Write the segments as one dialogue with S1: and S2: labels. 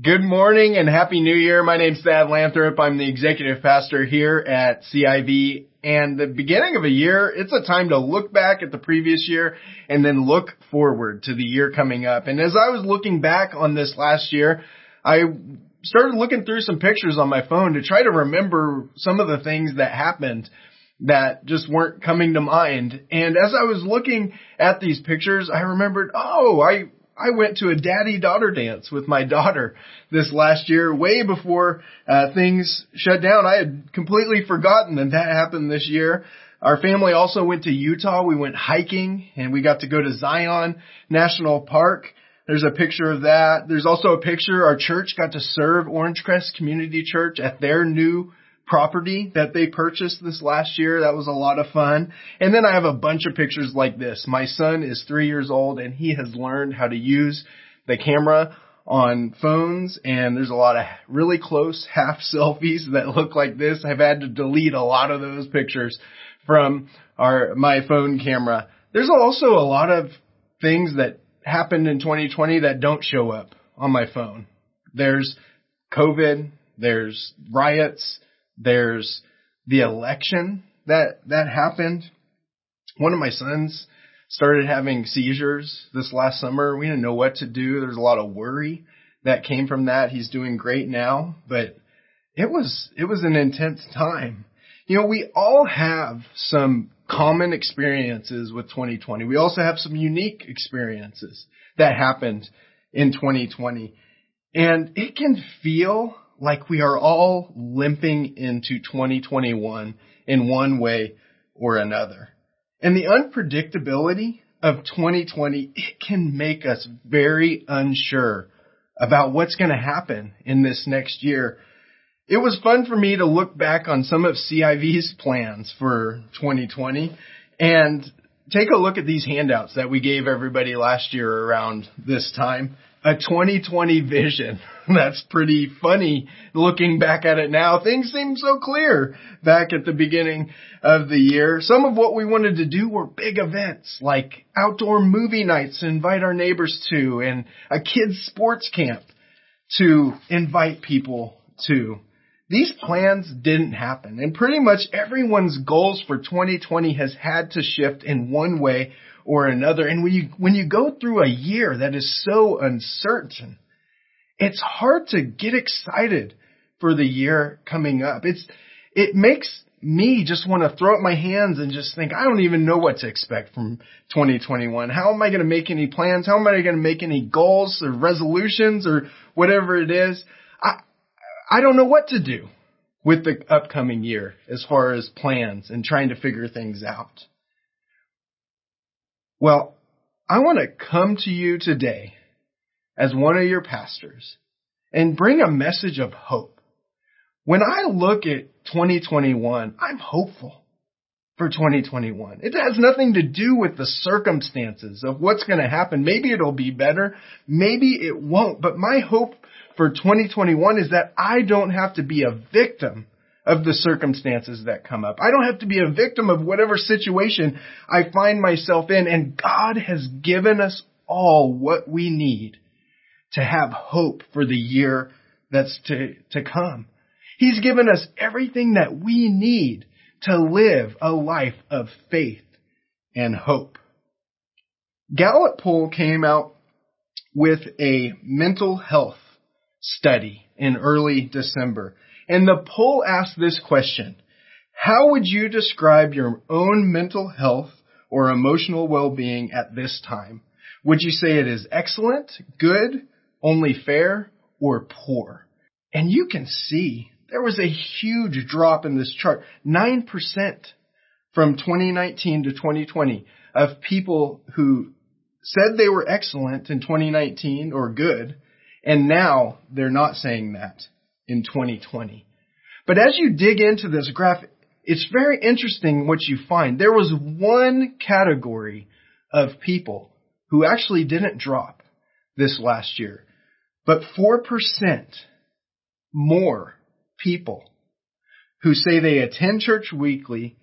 S1: Good morning and happy new year. My name's Thad Lathrop. I'm the executive pastor here at CIV and the beginning of a year, it's a time to look back at the previous year and then look forward to the year coming up. And as I was looking back on this last year, I started looking through some pictures on my phone to try to remember some of the things that happened that just weren't coming to mind. And as I was looking at these pictures, I remembered, oh, I I went to a daddy daughter dance with my daughter this last year, way before uh, things shut down. I had completely forgotten that that happened this year. Our family also went to Utah. We went hiking and we got to go to Zion National Park. There's a picture of that. There's also a picture our church got to serve Orange Crest Community Church at their new property that they purchased this last year. That was a lot of fun. And then I have a bunch of pictures like this. My son is three years old and he has learned how to use the camera on phones and there's a lot of really close half selfies that look like this. I've had to delete a lot of those pictures from our, my phone camera. There's also a lot of things that happened in 2020 that don't show up on my phone. There's COVID, there's riots, there's the election that, that happened. One of my sons started having seizures this last summer. We didn't know what to do. There's a lot of worry that came from that. He's doing great now, but it was, it was an intense time. You know, we all have some common experiences with 2020. We also have some unique experiences that happened in 2020. And it can feel like we are all limping into 2021 in one way or another. And the unpredictability of 2020, it can make us very unsure about what's going to happen in this next year. It was fun for me to look back on some of CIV's plans for 2020 and take a look at these handouts that we gave everybody last year around this time a 2020 vision. That's pretty funny looking back at it now. Things seem so clear back at the beginning of the year. Some of what we wanted to do were big events like outdoor movie nights to invite our neighbors to and a kids sports camp to invite people to. These plans didn't happen and pretty much everyone's goals for 2020 has had to shift in one way or another. And when you, when you go through a year that is so uncertain, it's hard to get excited for the year coming up. It's, it makes me just want to throw up my hands and just think, I don't even know what to expect from 2021. How am I going to make any plans? How am I going to make any goals or resolutions or whatever it is? I, don't know what to do with the upcoming year as far as plans and trying to figure things out. Well, I want to come to you today as one of your pastors and bring a message of hope. When I look at 2021, I'm hopeful for 2021. It has nothing to do with the circumstances of what's going to happen. Maybe it'll be better. Maybe it won't. But my hope for 2021 is that I don't have to be a victim of the circumstances that come up. I don't have to be a victim of whatever situation I find myself in. And God has given us all what we need to have hope for the year that's to, to come. He's given us everything that we need to live a life of faith and hope. Gallup poll came out with a mental health study in early December. And the poll asked this question. How would you describe your own mental health or emotional well-being at this time? Would you say it is excellent, good, only fair, or poor? And you can see there was a huge drop in this chart. 9% from 2019 to 2020 of people who said they were excellent in 2019 or good, and now they're not saying that in 2020. But as you dig into this graph, it's very interesting what you find. There was one category of people who actually didn't drop this last year, but 4% more people who say they attend church weekly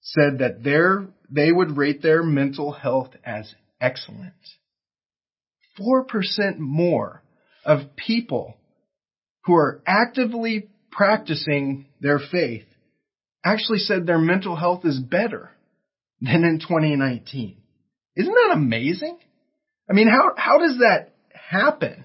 S1: said that their, they would rate their mental health as excellent. 4% more of people who are actively practicing their faith actually said their mental health is better than in 2019. Isn't that amazing? I mean, how, how does that happen?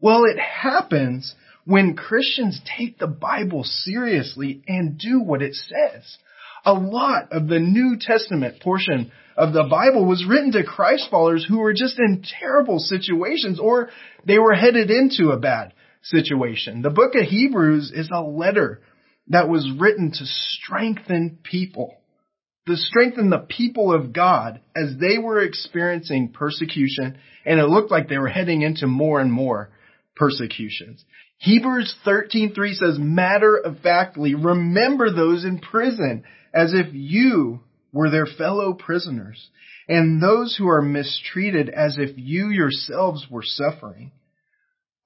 S1: Well, it happens when Christians take the Bible seriously and do what it says. A lot of the New Testament portion of the Bible was written to Christ followers who were just in terrible situations or they were headed into a bad situation. The book of Hebrews is a letter that was written to strengthen people, to strengthen the people of God as they were experiencing persecution and it looked like they were heading into more and more persecutions. Hebrews 13:3 says, matter of factly, remember those in prison as if you were their fellow prisoners and those who are mistreated as if you yourselves were suffering.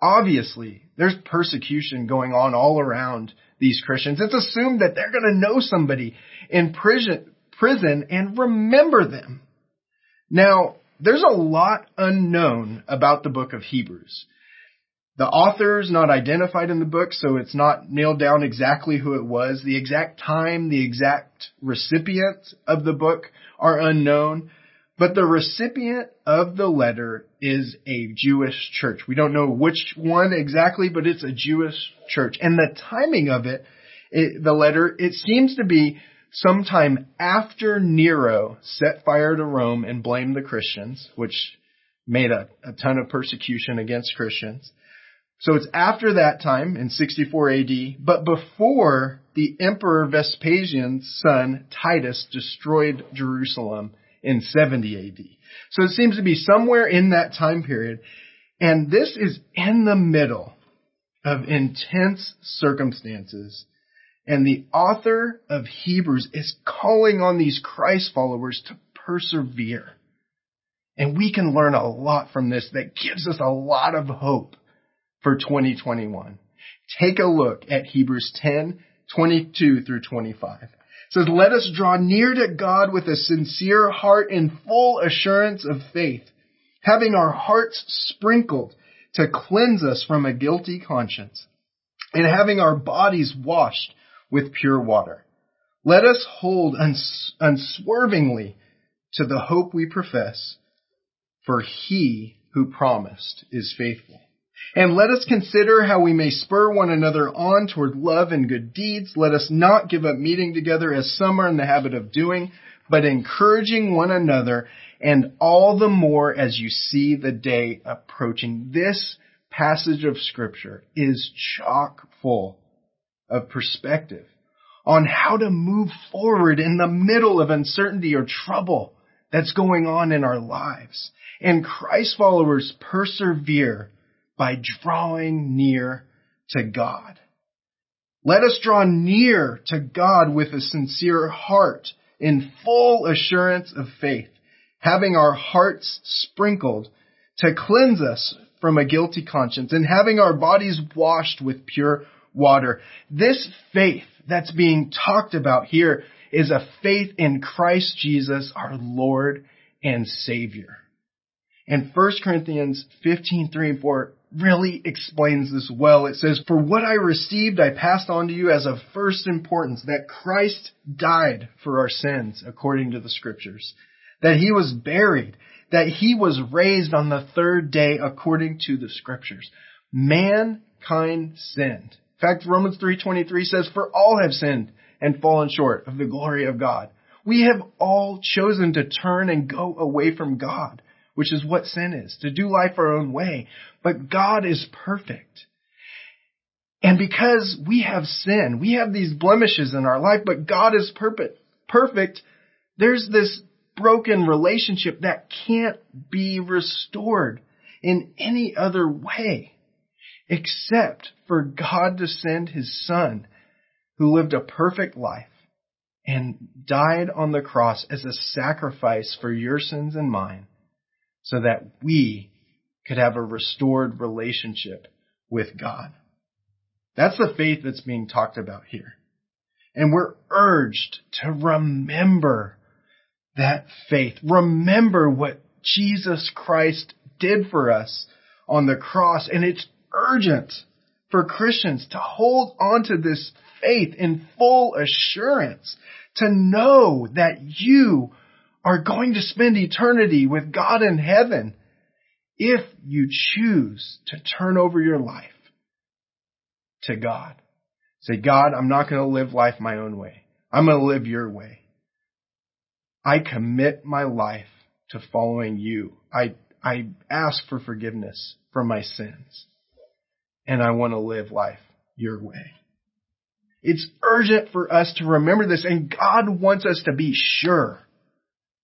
S1: Obviously, there's persecution going on all around these Christians. It's assumed that they're going to know somebody in prison, prison and remember them. Now, there's a lot unknown about the book of Hebrews. The author is not identified in the book, so it's not nailed down exactly who it was. The exact time, the exact recipient of the book are unknown. But the recipient of the letter is a Jewish church. We don't know which one exactly, but it's a Jewish church. And the timing of it, it the letter, it seems to be sometime after Nero set fire to Rome and blamed the Christians, which made a, a ton of persecution against Christians. So it's after that time in 64 AD, but before the Emperor Vespasian's son Titus destroyed Jerusalem in 70 AD. So it seems to be somewhere in that time period. And this is in the middle of intense circumstances. And the author of Hebrews is calling on these Christ followers to persevere. And we can learn a lot from this that gives us a lot of hope for 2021. Take a look at Hebrews 10, 22 through 25. It says, let us draw near to God with a sincere heart in full assurance of faith, having our hearts sprinkled to cleanse us from a guilty conscience, and having our bodies washed with pure water. Let us hold uns- unswervingly to the hope we profess, for he who promised is faithful. And let us consider how we may spur one another on toward love and good deeds. Let us not give up meeting together as some are in the habit of doing, but encouraging one another and all the more as you see the day approaching. This passage of scripture is chock full of perspective on how to move forward in the middle of uncertainty or trouble that's going on in our lives. And Christ followers persevere by drawing near to God. Let us draw near to God with a sincere heart in full assurance of faith, having our hearts sprinkled to cleanse us from a guilty conscience and having our bodies washed with pure water. This faith that's being talked about here is a faith in Christ Jesus, our Lord and Savior. And 1 Corinthians 15, 3 and 4 really explains this well. It says, For what I received I passed on to you as of first importance, that Christ died for our sins according to the scriptures, that he was buried, that he was raised on the third day according to the scriptures. Mankind sinned. In fact, Romans 3.23 says, For all have sinned and fallen short of the glory of God. We have all chosen to turn and go away from God which is what sin is, to do life our own way. But God is perfect. And because we have sin, we have these blemishes in our life, but God is perfect, perfect, there's this broken relationship that can't be restored in any other way except for God to send his son who lived a perfect life and died on the cross as a sacrifice for your sins and mine so that we could have a restored relationship with God. That's the faith that's being talked about here. And we're urged to remember that faith. Remember what Jesus Christ did for us on the cross. And it's urgent for Christians to hold on to this faith in full assurance, to know that you are going to spend eternity with God in heaven if you choose to turn over your life to God. Say, God, I'm not going to live life my own way. I'm going to live your way. I commit my life to following you. I, I ask for forgiveness for my sins. And I want to live life your way. It's urgent for us to remember this and God wants us to be sure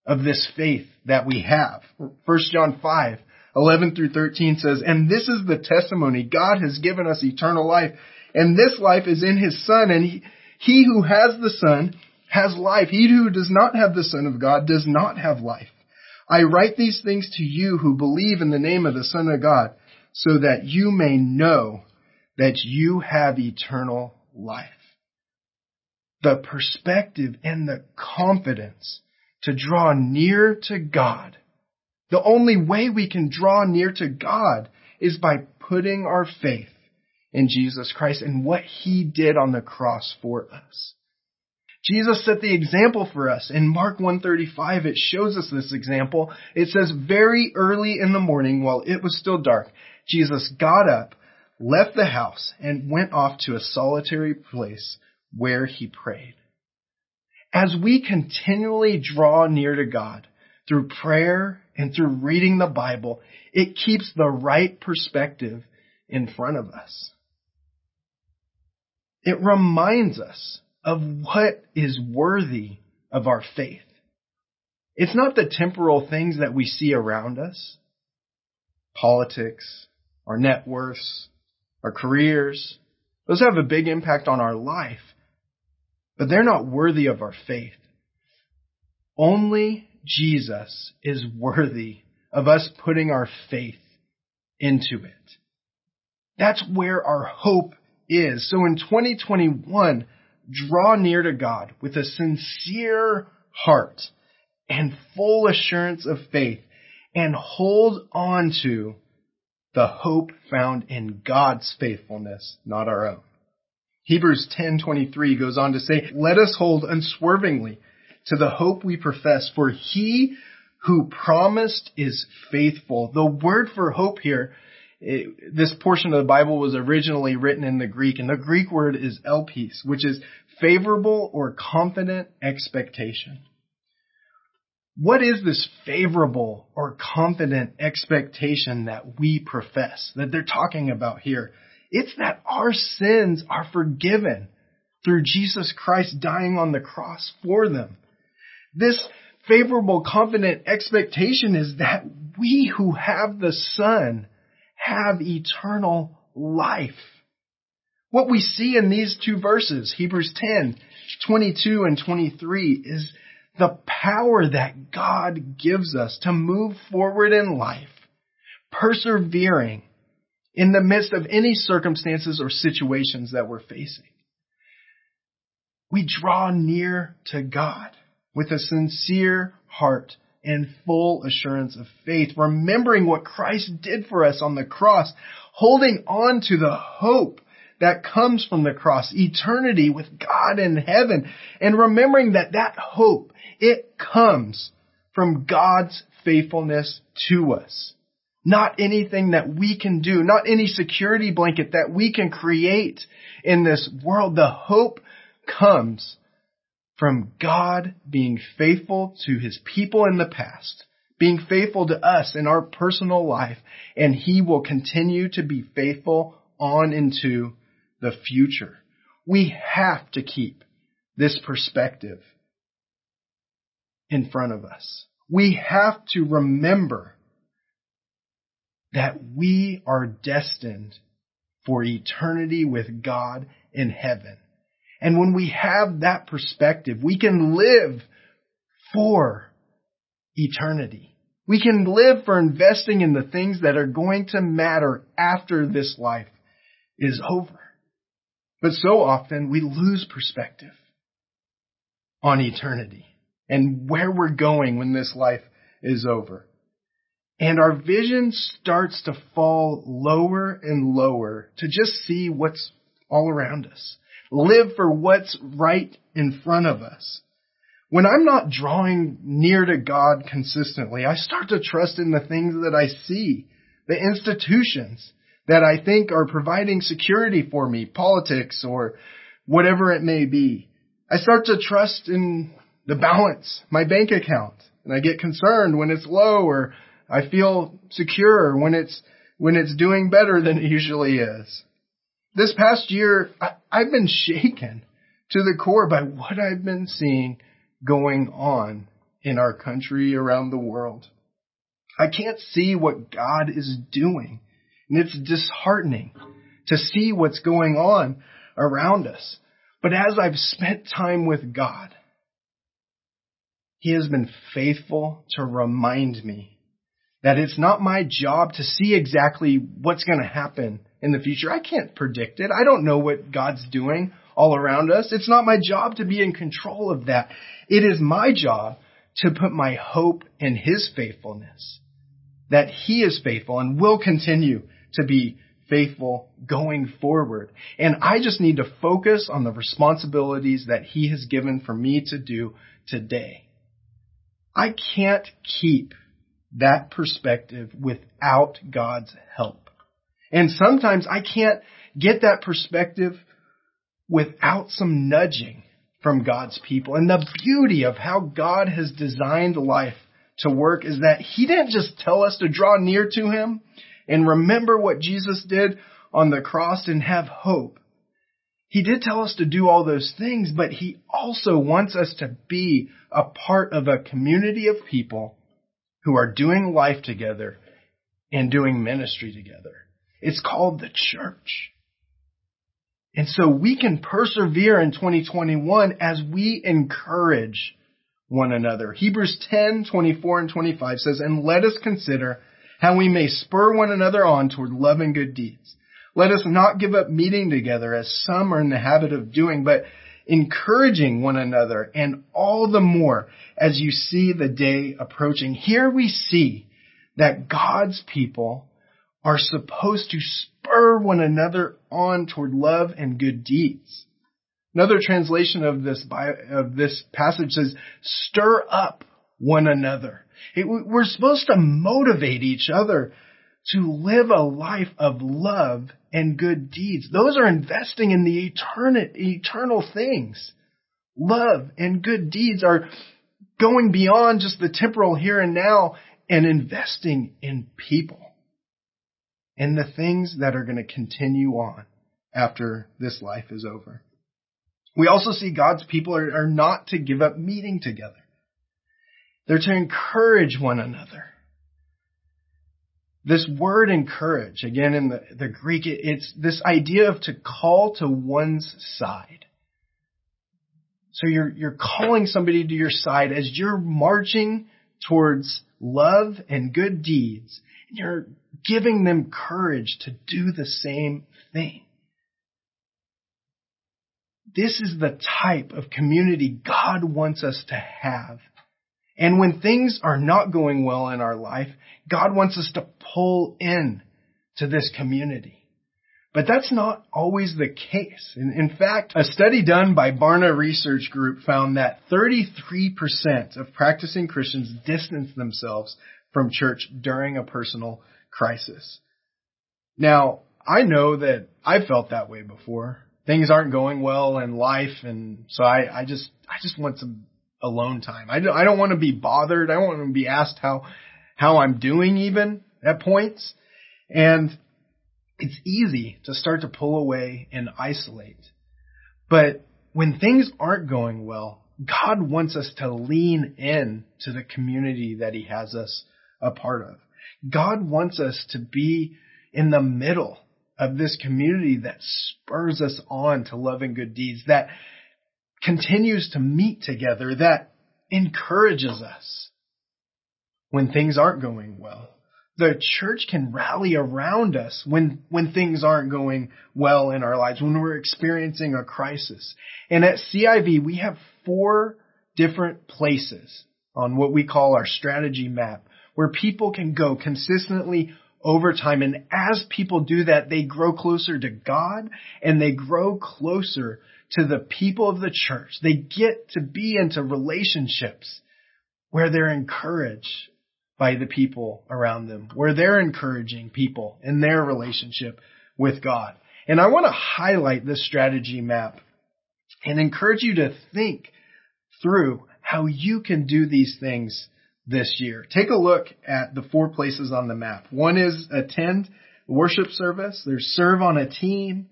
S1: of this faith that we have. 1 John 5, 11 through 13 says, And this is the testimony God has given us eternal life, and this life is in His Son, and he, he who has the Son has life. He who does not have the Son of God does not have life. I write these things to you who believe in the name of the Son of God, so that you may know that you have eternal life. The perspective and the confidence to draw near to God. The only way we can draw near to God is by putting our faith in Jesus Christ and what He did on the cross for us. Jesus set the example for us. In Mark 135, it shows us this example. It says, very early in the morning, while it was still dark, Jesus got up, left the house, and went off to a solitary place where he prayed. As we continually draw near to God through prayer and through reading the Bible, it keeps the right perspective in front of us. It reminds us of what is worthy of our faith. It's not the temporal things that we see around us, politics, our net worths, our careers. Those have a big impact on our life, but they're not worthy of our faith. Only Jesus is worthy of us putting our faith into it. That's where our hope is. So in 2021, draw near to God with a sincere heart and full assurance of faith and hold on to the hope found in God's faithfulness, not our own. Hebrews 10:23 goes on to say, "Let us hold unswervingly to the hope we profess, for he who promised is faithful." The word for hope here it, this portion of the Bible was originally written in the Greek, and the Greek word is elpis, which is favorable or confident expectation. What is this favorable or confident expectation that we profess, that they're talking about here? It's that our sins are forgiven through Jesus Christ dying on the cross for them. This favorable, confident expectation is that we who have the Son have eternal life. What we see in these two verses, Hebrews 10, 22 and 23, is the power that God gives us to move forward in life, persevering in the midst of any circumstances or situations that we're facing. We draw near to God with a sincere heart and full assurance of faith, remembering what Christ did for us on the cross, holding on to the hope that comes from the cross, eternity with God in heaven, and remembering that that hope, it comes from God's faithfulness to us. Not anything that we can do, not any security blanket that we can create in this world. The hope comes from God being faithful to his people in the past, being faithful to us in our personal life, and he will continue to be faithful on into the future. We have to keep this perspective in front of us. We have to remember that we are destined for eternity with God in heaven. And when we have that perspective, we can live for eternity. We can live for investing in the things that are going to matter after this life is over. But so often we lose perspective on eternity and where we're going when this life is over. And our vision starts to fall lower and lower to just see what's all around us. Live for what's right in front of us. When I'm not drawing near to God consistently, I start to trust in the things that I see, the institutions that I think are providing security for me, politics or whatever it may be. I start to trust in the balance, my bank account, and I get concerned when it's low or I feel secure when it's, when it's doing better than it usually is. This past year, I, I've been shaken to the core by what I've been seeing going on in our country, around the world. I can't see what God is doing. And it's disheartening to see what's going on around us. But as I've spent time with God, He has been faithful to remind me that it's not my job to see exactly what's going to happen in the future. I can't predict it. I don't know what God's doing all around us. It's not my job to be in control of that. It is my job to put my hope in His faithfulness, that He is faithful and will continue to be faithful going forward. And I just need to focus on the responsibilities that He has given for me to do today. I can't keep that perspective without God's help. And sometimes I can't get that perspective without some nudging from God's people. And the beauty of how God has designed life to work is that He didn't just tell us to draw near to Him and remember what Jesus did on the cross and have hope. He did tell us to do all those things, but He also wants us to be a part of a community of people who are doing life together and doing ministry together. It's called the church. And so we can persevere in 2021 as we encourage one another. Hebrews 10, 24 and 25 says, And let us consider how we may spur one another on toward love and good deeds. Let us not give up meeting together as some are in the habit of doing, but encouraging one another and all the more as you see the day approaching. Here we see that God's people are supposed to spur one another on toward love and good deeds. Another translation of this of this passage says, "Stir up one another." It, we're supposed to motivate each other to live a life of love and good deeds. Those are investing in the eternal, eternal things. Love and good deeds are going beyond just the temporal here and now and investing in people and the things that are going to continue on after this life is over. We also see God's people are, are not to give up meeting together. They're to encourage one another. This word encourage, again in the, the Greek, it's this idea of to call to one's side. So you're, you're calling somebody to your side as you're marching towards love and good deeds. And you're giving them courage to do the same thing. This is the type of community God wants us to have. And when things are not going well in our life, God wants us to pull in to this community. But that's not always the case. In, in, fact, a study done by Barna Research Group found that 33% of practicing Christians distance themselves from church during a personal crisis. Now, I know that I've felt that way before. Things aren't going well in life, and so I, I just, I just want some alone time. I don't, I don't want to be bothered. I don't want to be asked how, how I'm doing even at points. And it's easy to start to pull away and isolate. But when things aren't going well, God wants us to lean in to the community that He has us a part of. God wants us to be in the middle of this community that spurs us on to love and good deeds, that continues to meet together, that encourages us when things aren't going well. The church can rally around us when, when things aren't going well in our lives, when we're experiencing a crisis. And at CIV, we have four different places on what we call our strategy map where people can go consistently over time. And as people do that, they grow closer to God and they grow closer to the people of the church. They get to be into relationships where they're encouraged by the people around them, where they're encouraging people in their relationship with God. And I want to highlight this strategy map and encourage you to think through how you can do these things this year. Take a look at the four places on the map. One is attend worship service. There's serve on a team.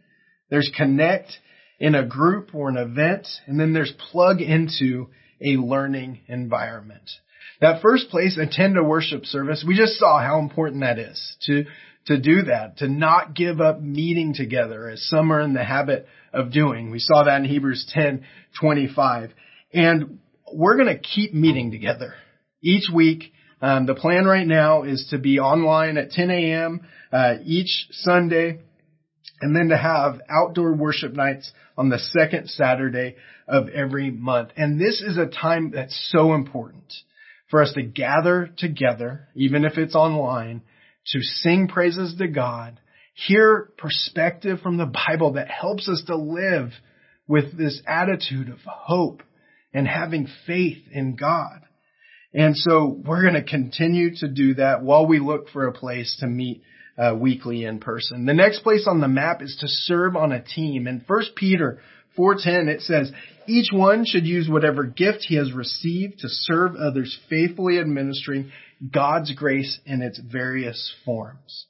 S1: There's connect in a group or an event. And then there's plug into a learning environment. That first place, attend a worship service, we just saw how important that is to, to do that, to not give up meeting together as some are in the habit of doing. We saw that in Hebrews 10, 25. And we're going to keep meeting together each week. Um, the plan right now is to be online at 10 a.m. Uh, each Sunday, and then to have outdoor worship nights on the second Saturday of every month. And this is a time that's so important for us to gather together, even if it's online, to sing praises to God, hear perspective from the Bible that helps us to live with this attitude of hope and having faith in God. And so we're going to continue to do that while we look for a place to meet uh, weekly in person. The next place on the map is to serve on a team. In 1 Peter 4:10 it says, "Each one should use whatever gift he has received to serve others faithfully administering God's grace in its various forms."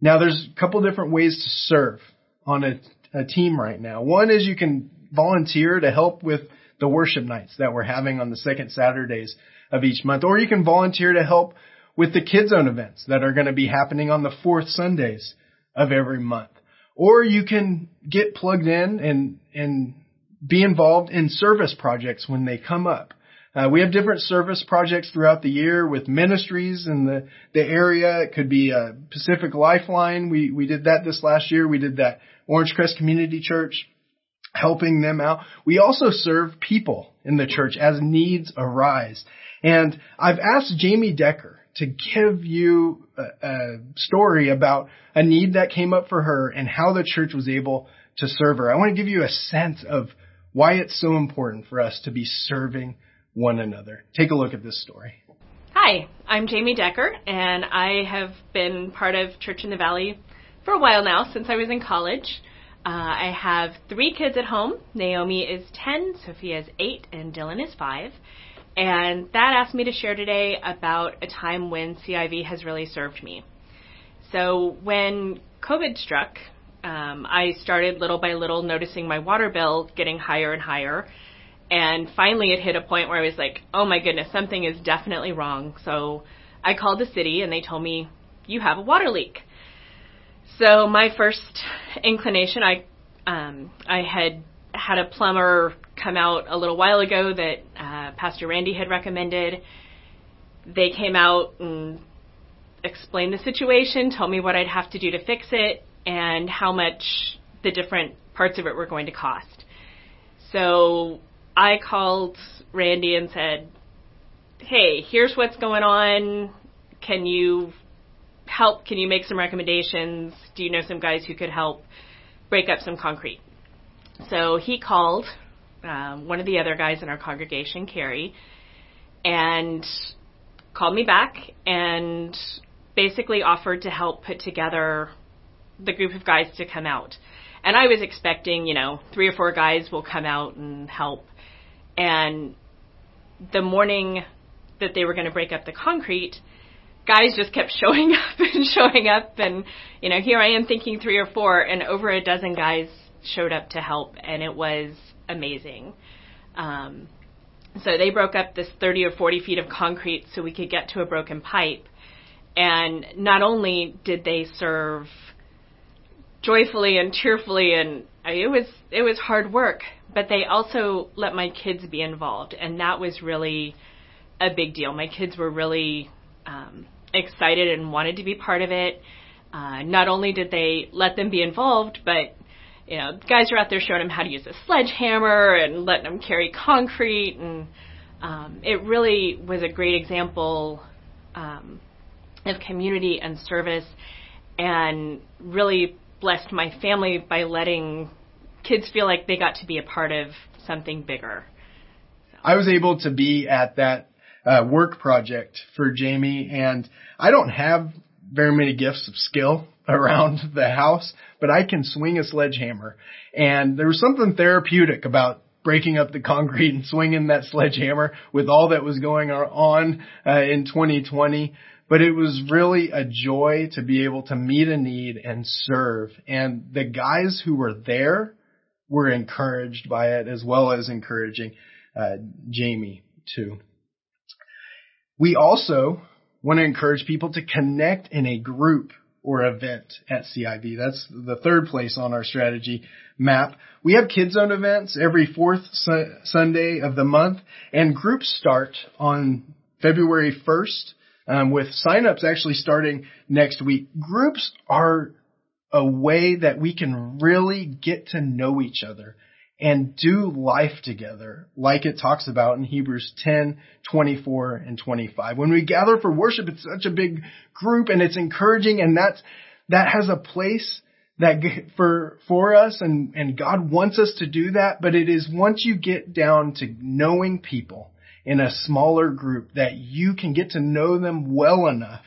S1: Now there's a couple different ways to serve on a, a team right now. One is you can volunteer to help with the worship nights that we're having on the second Saturdays of each month. Or you can volunteer to help with the Kids Zone events that are going to be happening on the fourth Sundays of every month. Or you can get plugged in and, and be involved in service projects when they come up. Uh, we have different service projects throughout the year with ministries in the, the area. It could be a Pacific Lifeline. We, we did that this last year. We did that Orange Crest Community Church helping them out. We also serve people in the church as needs arise. And I've asked Jamie Decker to give you a, a, story about a need that came up for her and how the church was able to serve her. I want to give you a sense of why it's so important for us to be serving one another. Take a look at this story.
S2: Hi, I'm Jamie Decker, and I have been part of Church in the Valley for a while now, since I was in college. Uh, I have three kids at home. Naomi is 10, Sophia is 8, and Dylan is 5. And that asked me to share today about a time when CIV has really served me. So when COVID struck, um, I started little by little noticing my water bill getting higher and higher. And finally, it hit a point where I was like, oh my goodness, something is definitely wrong. So I called the city and they told me, you have a water leak. So my first inclination, I um, I had had a plumber come out a little while ago that uh, Pastor Randy had recommended. They came out and explained the situation, told me what I'd have to do to fix it, and how much the different parts of it were going to cost. So I called Randy and said, Hey, here's what's going on. Can you help? Can you make some recommendations? Do you know some guys who could help break up some concrete? So he called um, one of the other guys in our congregation, Carrie, and called me back and basically offered to help put together the group of guys to come out. And I was expecting, you know, three or four guys will come out and help. And the morning that they were going to break up the concrete, guys just kept showing up and showing up. And, you know, here I am thinking three or four, and over a dozen guys showed up to help, and it was amazing. Um, so they broke up this 30 or 40 feet of concrete so we could get to a broken pipe. And not only did they serve joyfully and cheerfully, and it was it was hard work, but they also let my kids be involved, and that was really a big deal. My kids were really um, excited and wanted to be part of it. Uh, not only did they let them be involved, but you know, guys are out there showing them how to use a sledgehammer and letting them carry concrete, and um, it really was a great example um, of community and service, and really blessed my family by letting kids feel like they got to be a part of something bigger.
S1: So. I was able to be at that uh, work project for Jamie, and I don't have very many gifts of skill around the house, but I can swing a sledgehammer. And there was something therapeutic about breaking up the concrete and swinging that sledgehammer with all that was going on uh, in 2020. But it was really a joy to be able to meet a need and serve. And the guys who were there were encouraged by it as well as encouraging uh, Jamie too. We also want to encourage people to connect in a group or event at CIV. That's the third place on our strategy map. We have kids zone events every fourth su- Sunday of the month and groups start on February 1st um, with signups actually starting next week. Groups are a way that we can really get to know each other and do life together like it talks about in Hebrews 10, 24 and 25. When we gather for worship, it's such a big group and it's encouraging and that's, that has a place that for, for us and, and God wants us to do that, but it is once you get down to knowing people in a smaller group that you can get to know them well enough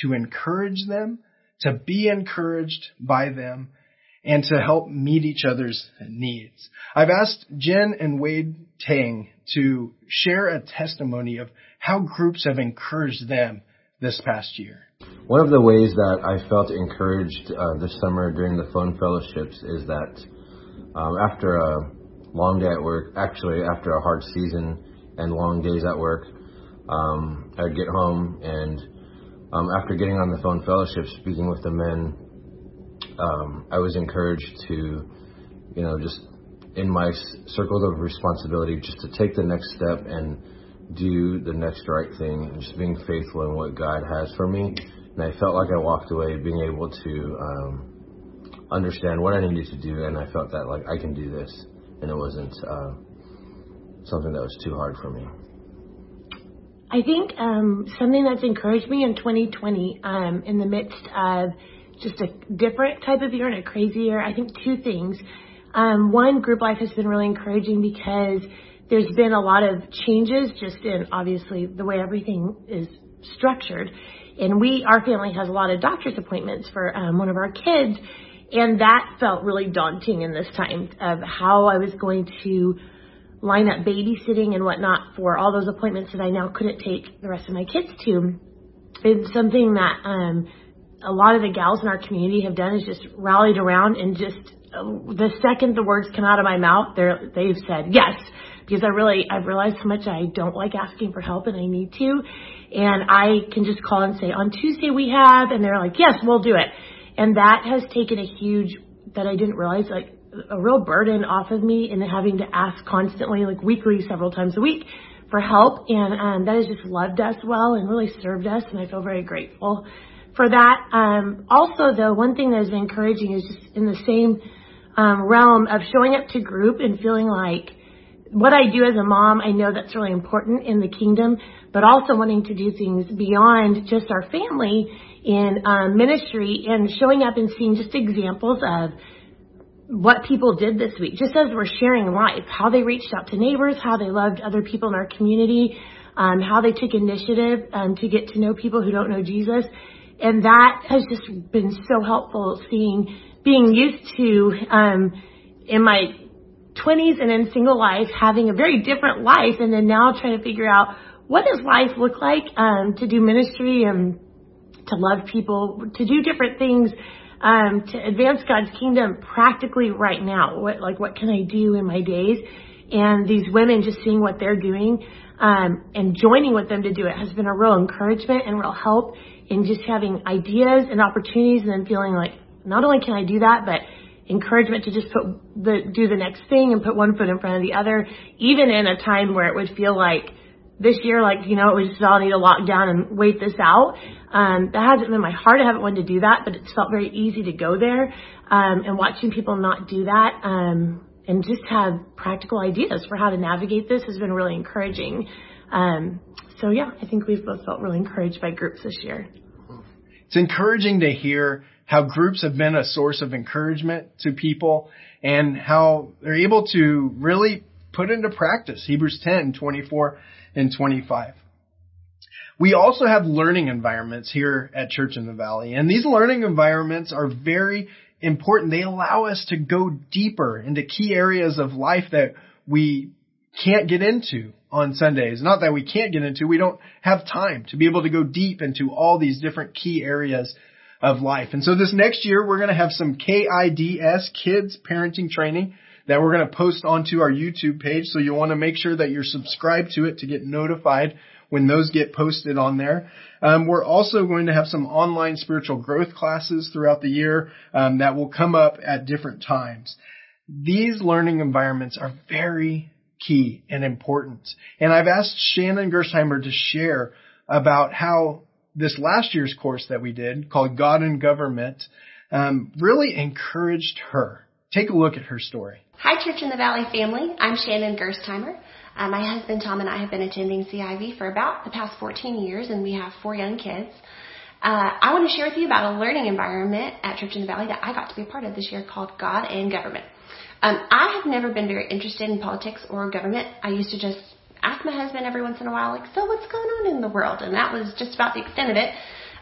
S1: to encourage them, to be encouraged by them, and to help meet each other's needs. I've asked Jen and Wade Tang to share a testimony of how groups have encouraged them this past year.
S3: One of the ways that I felt encouraged uh, this summer during the phone fellowships is that um, after a long day at work, actually after a hard season and long days at work, um, I'd get home and um, after getting on the phone fellowship, speaking with the men um, I was encouraged to, you know, just in my circles of responsibility, just to take the next step and do the next right thing, and just being faithful in what God has for me. And I felt like I walked away being able to um, understand what I needed to do, and I felt that like I can do this, and it wasn't uh, something that was too hard for me.
S4: I think um, something that's encouraged me in 2020, um, in the midst of just a different type of year and a crazy year. I think two things. Um, one, group life has been really encouraging because there's been a lot of changes just in obviously the way everything is structured. And we, our family has a lot of doctor's appointments for um, one of our kids. And that felt really daunting in this time of how I was going to line up babysitting and whatnot for all those appointments that I now couldn't take the rest of my kids to. It's something that um, a lot of the gals in our community have done is just rallied around and just uh, the second the words come out of my mouth, they're, they've said yes. Because I really I've realized how much I don't like asking for help and I need to, and I can just call and say on Tuesday we have, and they're like yes we'll do it, and that has taken a huge that I didn't realize like a real burden off of me and having to ask constantly like weekly several times a week for help. And um, that has just loved us well and really served us and I feel very grateful for that. Um, also, though, one thing that has been encouraging is just in the same um, realm of showing up to group and feeling like what I do as a mom, I know that's really important in the kingdom, but also wanting to do things beyond just our family in um, ministry and showing up and seeing just examples of what people did this week, just as we're sharing life, how they reached out to neighbors, how they loved other people in our community, um, how they took initiative um, to get to know people who don't know Jesus. And that has just been so helpful seeing, being used to, um, in my 20s and in single life, having a very different life and then now trying to figure out what does life look like, um, to do ministry and to love people, to do different things, um, to advance God's kingdom practically right now. What, like, what can I do in my days? And these women just seeing what they're doing, um, and joining with them to do it has been a real encouragement and real help in just having ideas and opportunities and then feeling like not only can I do that, but encouragement to just put the, do the next thing and put one foot in front of the other, even in a time where it would feel like this year, like, you know, we just all need to lock down and wait this out. Um, that hasn't been my heart. I haven't wanted to do that, but it's felt very easy to go there. Um, and watching people not do that, um, and just have practical ideas for how to navigate this has been really encouraging. Um, so yeah, I think we've both felt really encouraged by groups this year.
S1: It's encouraging to hear how groups have been a source of encouragement to people and how they're able to really put into practice Hebrews 10, 24 and 25. We also have learning environments here at Church in the Valley, and these learning environments are very important. They allow us to go deeper into key areas of life that we can't get into on Sundays. Not that we can't get into, we don't have time to be able to go deep into all these different key areas of life. And so this next year, we're going to have some KIDS kids parenting training that we're going to post onto our YouTube page. So you'll want to make sure that you're subscribed to it to get notified when those get posted on there. Um, we're also going to have some online spiritual growth classes throughout the year um, that will come up at different times. These learning environments are very key and important. And I've asked Shannon Gerstheimer to share about how this last year's course that we did called God and Government um, really encouraged her. Take a look at her story.
S5: Hi, Church in the Valley family. I'm Shannon Gerstheimer. Uh, my husband Tom and I have been attending CIV for about the past 14 years, and we have four young kids. Uh, I want to share with you about a learning environment at Church in the Valley that I got to be a part of this year called God and Government. Um, I have never been very interested in politics or government. I used to just ask my husband every once in a while, like, so what's going on in the world? And that was just about the extent of it.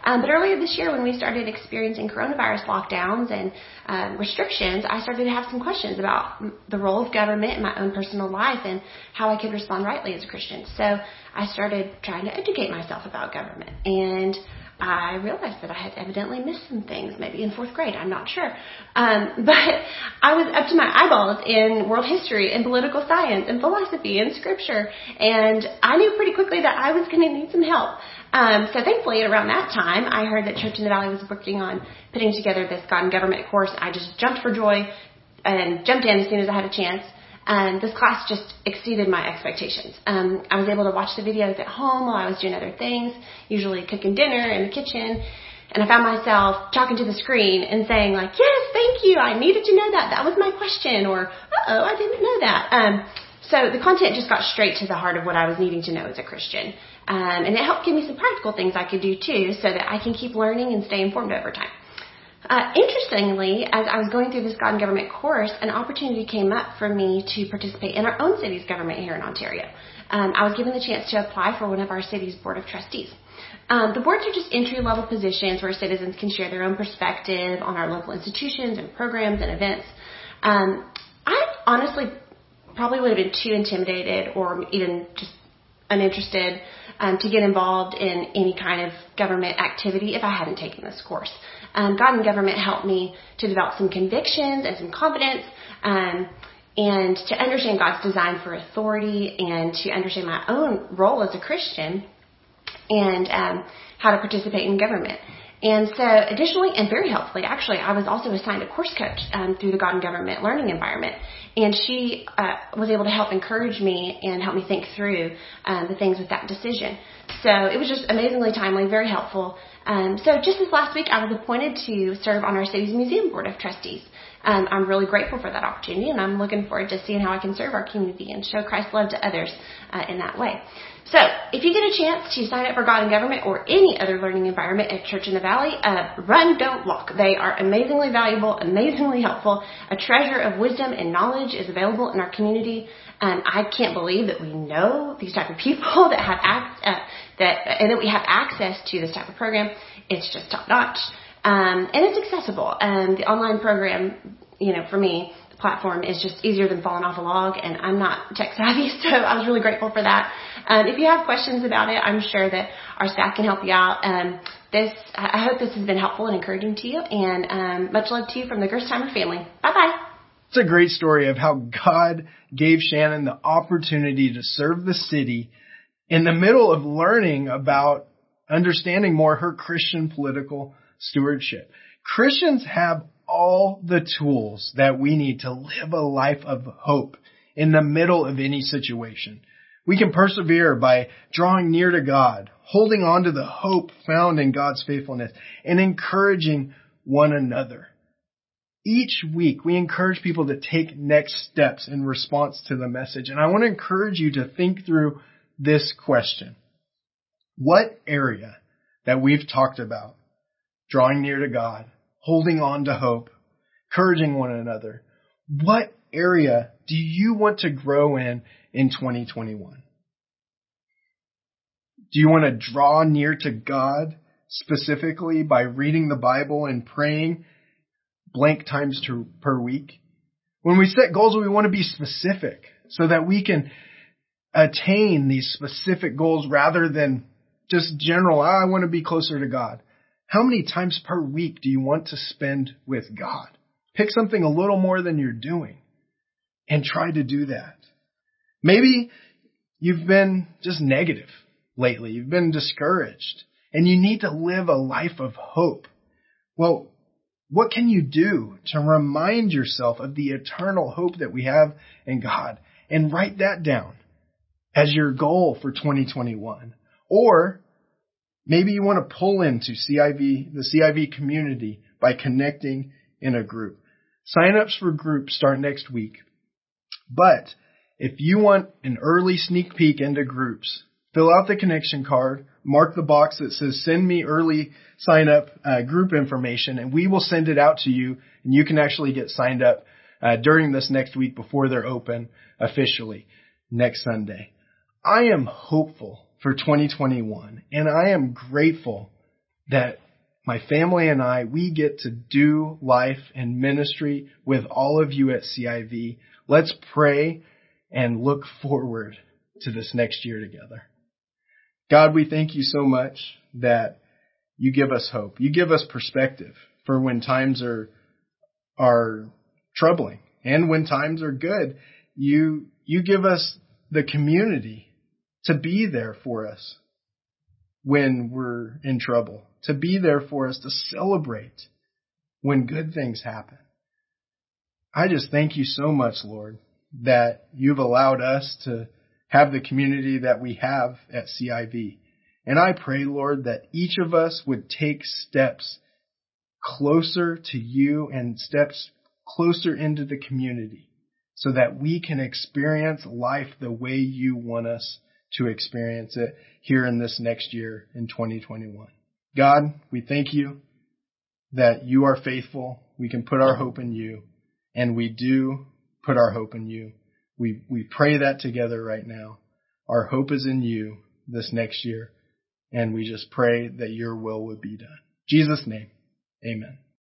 S5: Um, but earlier this year, when we started experiencing coronavirus lockdowns and um, restrictions, I started to have some questions about the role of government in my own personal life and how I could respond rightly as a Christian. So I started trying to educate myself about government. And I realized that I had evidently missed some things, maybe in fourth grade, I'm not sure. Um, but I was up to my eyeballs in world history and political science and philosophy and scripture, and I knew pretty quickly that I was going to need some help. Um, so thankfully, around that time, I heard that Church in the Valley was working on putting together this God and Government course. I just jumped for joy and jumped in as soon as I had a chance. And this class just exceeded my expectations. Um, I was able to watch the videos at home while I was doing other things, usually cooking dinner in the kitchen. And I found myself talking to the screen and saying like, yes, thank you. I needed to know that. That was my question. Or, uh-oh, I didn't know that. Um, so the content just got straight to the heart of what I was needing to know as a Christian. Um, and it helped give me some practical things I could do too so that I can keep learning and stay informed over time. Uh, interestingly, as I was going through this God and Government course, an opportunity came up for me to participate in our own city's government here in Ontario. Um, I was given the chance to apply for one of our city's board of trustees. Um, the boards are just entry level positions where citizens can share their own perspective on our local institutions and programs and events. Um, I honestly probably would have been too intimidated or even just uninterested um, to get involved in any kind of government activity if I hadn't taken this course. Um, God and government helped me to develop some convictions and some confidence. Um, and to understand God's design for authority and to understand my own role as a Christian and um, how to participate in government. And so, additionally, and very helpfully, actually, I was also assigned a course coach um, through the God and Government learning environment. And she uh, was able to help encourage me and help me think through um, the things with that decision. So it was just amazingly timely, very helpful. Um, so just this last week, I was appointed to serve on our city's museum board of trustees. Um, I'm really grateful for that opportunity, and I'm looking forward to seeing how I can serve our community and show Christ's love to others uh, in that way. So, if you get a chance to sign up for God and Government or any other learning environment at Church in the Valley, uh, run, don't walk. They are amazingly valuable, amazingly helpful. A treasure of wisdom and knowledge is available in our community. Um, I can't believe that we know these type of people that have ac- uh, that and that we have access to this type of program. It's just top notch, um, and it's accessible. And the online program, you know, for me, platform is just easier than falling off a log, and I'm not tech savvy, so I was really grateful for that. Um, if you have questions about it, I'm sure that our staff can help you out. Um, this, I hope this has been helpful and encouraging to you, and um, much love to you from the Gerstheimer family. Bye bye.
S1: It's a great story of how God gave Shannon the opportunity to serve the city in the middle of learning about understanding more her Christian political stewardship. Christians have all the tools that we need to live a life of hope in the middle of any situation. We can persevere by drawing near to God, holding on to the hope found in God's faithfulness, and encouraging one another. Each week, we encourage people to take next steps in response to the message. And I want to encourage you to think through this question. What area that we've talked about, drawing near to God, holding on to hope, encouraging one another, what area do you want to grow in in 2021? Do you want to draw near to God specifically by reading the Bible and praying blank times to, per week? When we set goals, we want to be specific so that we can attain these specific goals rather than just general, ah, I want to be closer to God. How many times per week do you want to spend with God? Pick something a little more than you're doing and try to do that. Maybe you've been just negative lately. You've been discouraged and you need to live a life of hope. Well, what can you do to remind yourself of the eternal hope that we have in God and write that down as your goal for 2021? Or maybe you want to pull into CIV, the CIV community by connecting in a group. Sign-ups for groups start next week. But if you want an early sneak peek into groups, fill out the connection card, mark the box that says send me early sign up uh, group information and we will send it out to you and you can actually get signed up uh, during this next week before they're open officially next Sunday. I am hopeful for 2021 and I am grateful that my family and I, we get to do life and ministry with all of you at CIV. Let's pray and look forward to this next year together. God, we thank you so much that you give us hope. You give us perspective for when times are, are troubling and when times are good. You, you give us the community to be there for us when we're in trouble, to be there for us to celebrate when good things happen. I just thank you so much, Lord, that you've allowed us to have the community that we have at CIV. And I pray, Lord, that each of us would take steps closer to you and steps closer into the community so that we can experience life the way you want us to experience it here in this next year in 2021. God, we thank you that you are faithful. We can put our hope in you and we do put our hope in you. We, we pray that together right now. Our hope is in you this next year, and we just pray that your will would be done. Jesus' name, amen.